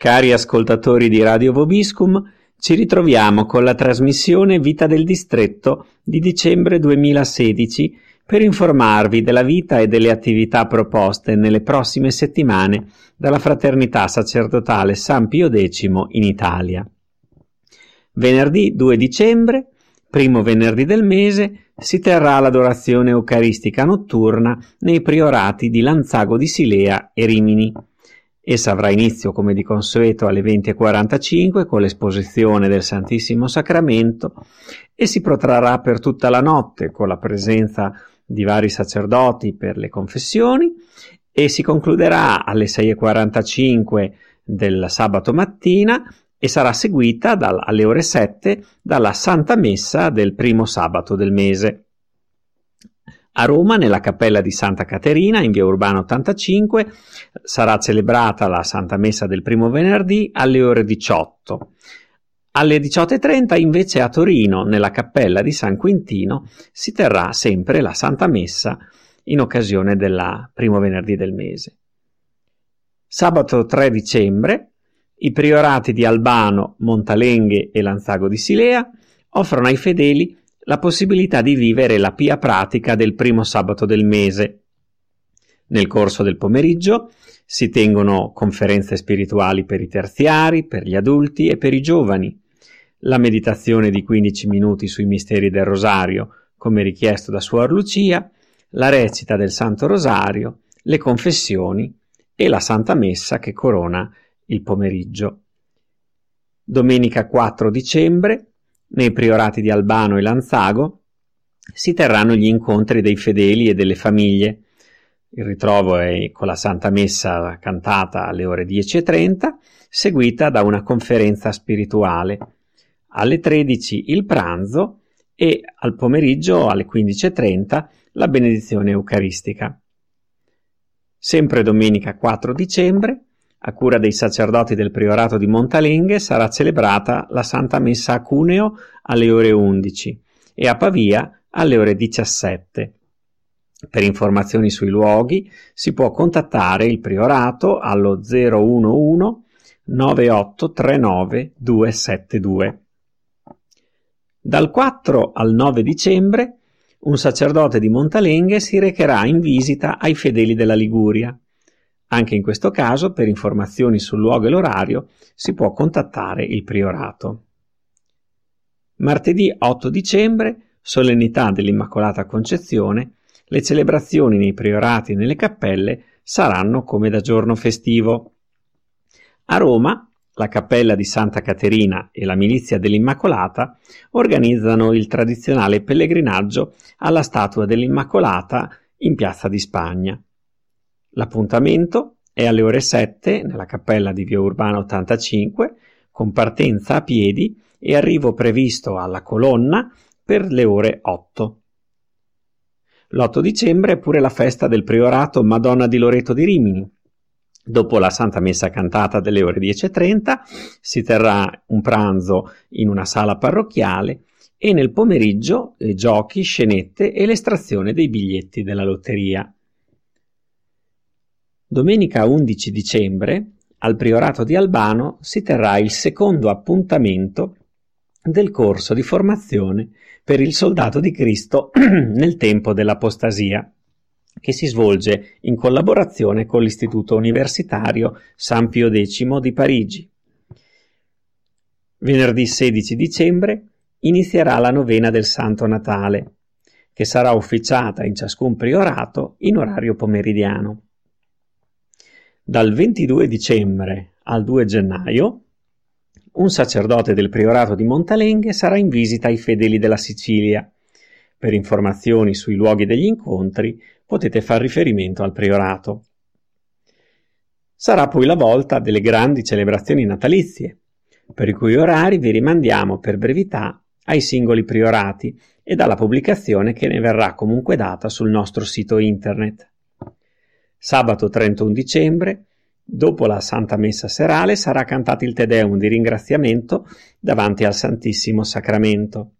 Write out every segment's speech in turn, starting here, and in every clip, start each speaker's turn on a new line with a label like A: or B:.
A: Cari ascoltatori di Radio Vobiscum, ci ritroviamo con la trasmissione Vita del Distretto di dicembre 2016 per informarvi della vita e delle attività proposte nelle prossime settimane dalla Fraternità Sacerdotale San Pio X in Italia. Venerdì 2 dicembre, primo venerdì del mese, si terrà l'adorazione eucaristica notturna nei priorati di Lanzago di Silea e Rimini. Essa avrà inizio come di consueto alle 20.45 con l'esposizione del Santissimo Sacramento e si protrarrà per tutta la notte con la presenza di vari sacerdoti per le confessioni e si concluderà alle 6.45 del sabato mattina e sarà seguita dal, alle ore 7 dalla Santa Messa del primo sabato del mese. A Roma, nella cappella di Santa Caterina, in via Urbano 85, sarà celebrata la Santa Messa del primo venerdì alle ore 18. Alle 18.30 invece a Torino, nella cappella di San Quintino, si terrà sempre la Santa Messa in occasione del primo venerdì del mese. Sabato 3 dicembre, i priorati di Albano, Montalenghe e Lanzago di Silea offrono ai fedeli la possibilità di vivere la pia pratica del primo sabato del mese. Nel corso del pomeriggio si tengono conferenze spirituali per i terziari, per gli adulti e per i giovani, la meditazione di 15 minuti sui misteri del rosario, come richiesto da Suor Lucia, la recita del Santo Rosario, le confessioni e la Santa Messa che corona il pomeriggio. Domenica 4 dicembre nei priorati di Albano e Lanzago si terranno gli incontri dei fedeli e delle famiglie. Il ritrovo è con la Santa Messa cantata alle ore 10.30, seguita da una conferenza spirituale. Alle 13 il pranzo e al pomeriggio alle 15.30 la benedizione eucaristica. Sempre domenica 4 dicembre a cura dei sacerdoti del priorato di Montalenghe sarà celebrata la Santa Messa a Cuneo alle ore 11 e a Pavia alle ore 17. Per informazioni sui luoghi si può contattare il priorato allo 011 9839 272. Dal 4 al 9 dicembre un sacerdote di Montalenghe si recherà in visita ai fedeli della Liguria. Anche in questo caso, per informazioni sul luogo e l'orario, si può contattare il priorato. Martedì 8 dicembre, solennità dell'Immacolata Concezione, le celebrazioni nei priorati e nelle cappelle saranno come da giorno festivo. A Roma, la cappella di Santa Caterina e la milizia dell'Immacolata organizzano il tradizionale pellegrinaggio alla statua dell'Immacolata in Piazza di Spagna. L'appuntamento è alle ore 7 nella cappella di Via Urbana 85 con partenza a piedi e arrivo previsto alla colonna per le ore 8. L'8 dicembre è pure la festa del priorato Madonna di Loreto di Rimini. Dopo la Santa Messa cantata delle ore 10.30 si terrà un pranzo in una sala parrocchiale e nel pomeriggio giochi, scenette e l'estrazione dei biglietti della lotteria. Domenica 11 dicembre, al Priorato di Albano, si terrà il secondo appuntamento del corso di formazione per il soldato di Cristo nel tempo dell'apostasia, che si svolge in collaborazione con l'Istituto Universitario San Pio X di Parigi. Venerdì 16 dicembre inizierà la novena del Santo Natale, che sarà ufficiata in ciascun priorato in orario pomeridiano. Dal 22 dicembre al 2 gennaio, un sacerdote del priorato di Montalenghe sarà in visita ai fedeli della Sicilia. Per informazioni sui luoghi degli incontri potete far riferimento al priorato. Sarà poi la volta delle grandi celebrazioni natalizie. per i cui orari vi rimandiamo per brevità ai singoli priorati e alla pubblicazione che ne verrà comunque data sul nostro sito internet. Sabato 31 dicembre, dopo la Santa Messa serale, sarà cantato il Te Deum di ringraziamento davanti al Santissimo Sacramento.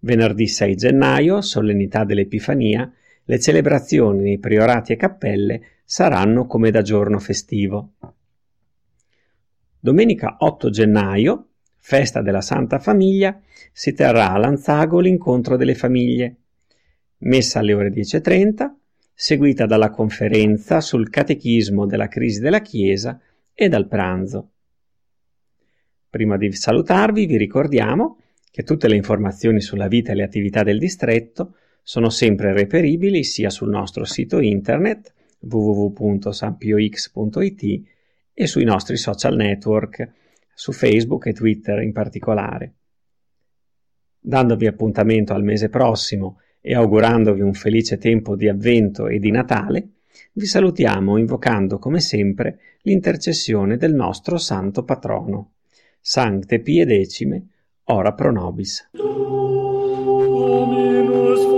A: Venerdì 6 gennaio, solennità dell'Epifania, le celebrazioni nei priorati e cappelle saranno come da giorno festivo. Domenica 8 gennaio, festa della Santa Famiglia, si terrà a Lanzago l'incontro delle famiglie. Messa alle ore 10.30, seguita dalla conferenza sul catechismo della crisi della Chiesa e dal pranzo. Prima di salutarvi vi ricordiamo che tutte le informazioni sulla vita e le attività del distretto sono sempre reperibili sia sul nostro sito internet www.sampiox.it e sui nostri social network, su Facebook e Twitter in particolare. Dandovi appuntamento al mese prossimo e augurandovi un felice tempo di avvento e di Natale, vi salutiamo invocando come sempre l'intercessione del nostro santo patrono. Sancte Pie Decime, ora pro nobis.
B: Dominus